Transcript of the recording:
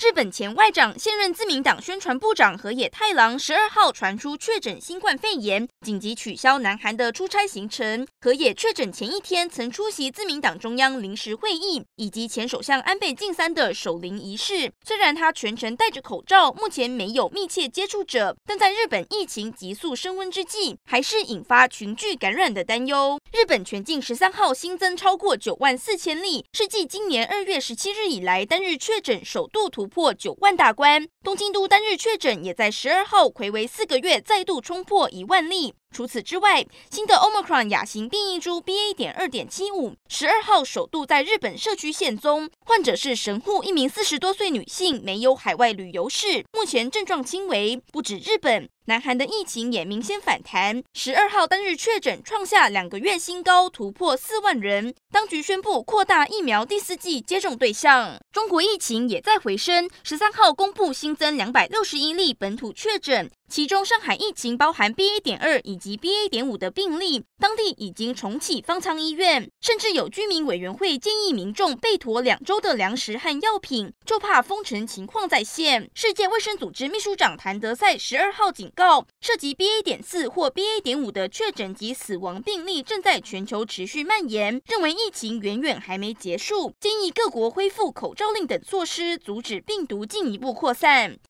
日本前外长、现任自民党宣传部长河野太郎十二号传出确诊新冠肺炎，紧急取消南韩的出差行程。河野确诊前一天曾出席自民党中央临时会议以及前首相安倍晋三的守灵仪式。虽然他全程戴着口罩，目前没有密切接触者，但在日本疫情急速升温之际，还是引发群聚感染的担忧。日本全境十三号新增超过九万四千例，是继今年二月十七日以来单日确诊首度突破九万大关，东京都单日确诊也在十二号睽违四个月再度冲破一万例。除此之外，新的 Omicron 亚型变异株 BA. 点二点七五十二号首度在日本社区现踪，患者是神户一名四十多岁女性，没有海外旅游史，目前症状轻微。不止日本，南韩的疫情也明显反弹，十二号单日确诊创下两个月新高，突破四万人。当局宣布扩大疫苗第四季接种对象。中国疫情也在回升，十三号公布新增两百六十一例本土确诊。其中，上海疫情包含 BA. 点二以及 BA. 点五的病例，当地已经重启方舱医院，甚至有居民委员会建议民众备妥两周的粮食和药品，就怕封城情况再现。世界卫生组织秘书长谭德赛十二号警告，涉及 BA. 点四或 BA. 点五的确诊及死亡病例正在全球持续蔓延，认为疫情远远还没结束，建议各国恢复口罩令等措施，阻止病毒进一步扩散。